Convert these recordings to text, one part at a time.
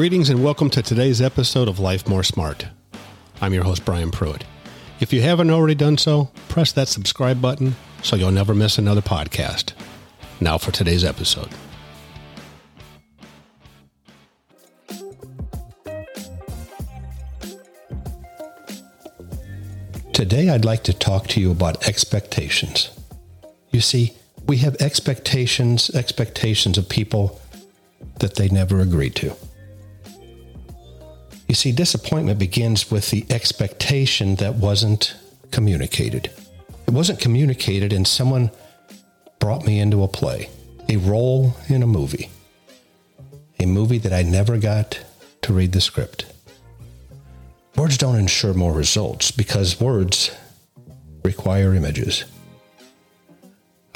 Greetings and welcome to today's episode of Life More Smart. I'm your host, Brian Pruitt. If you haven't already done so, press that subscribe button so you'll never miss another podcast. Now for today's episode. Today, I'd like to talk to you about expectations. You see, we have expectations, expectations of people that they never agree to. You see, disappointment begins with the expectation that wasn't communicated. It wasn't communicated, and someone brought me into a play, a role in a movie, a movie that I never got to read the script. Words don't ensure more results because words require images.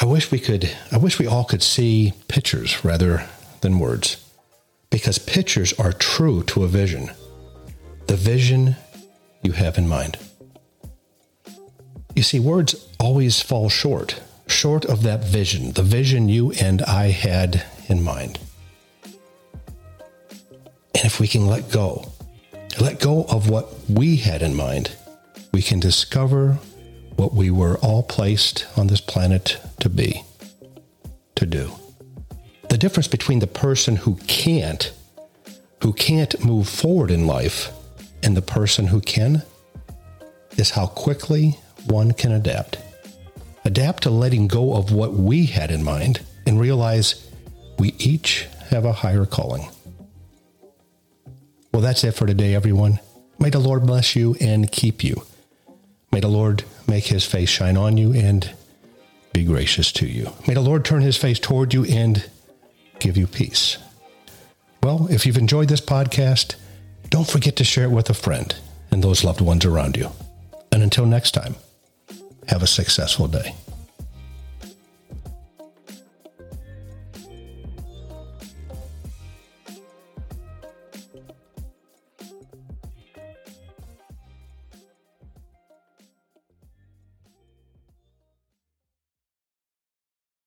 I wish we could, I wish we all could see pictures rather than words because pictures are true to a vision the vision you have in mind. You see, words always fall short, short of that vision, the vision you and I had in mind. And if we can let go, let go of what we had in mind, we can discover what we were all placed on this planet to be, to do. The difference between the person who can't, who can't move forward in life and the person who can is how quickly one can adapt. Adapt to letting go of what we had in mind and realize we each have a higher calling. Well, that's it for today, everyone. May the Lord bless you and keep you. May the Lord make his face shine on you and be gracious to you. May the Lord turn his face toward you and give you peace. Well, if you've enjoyed this podcast, don't forget to share it with a friend and those loved ones around you. And until next time, have a successful day.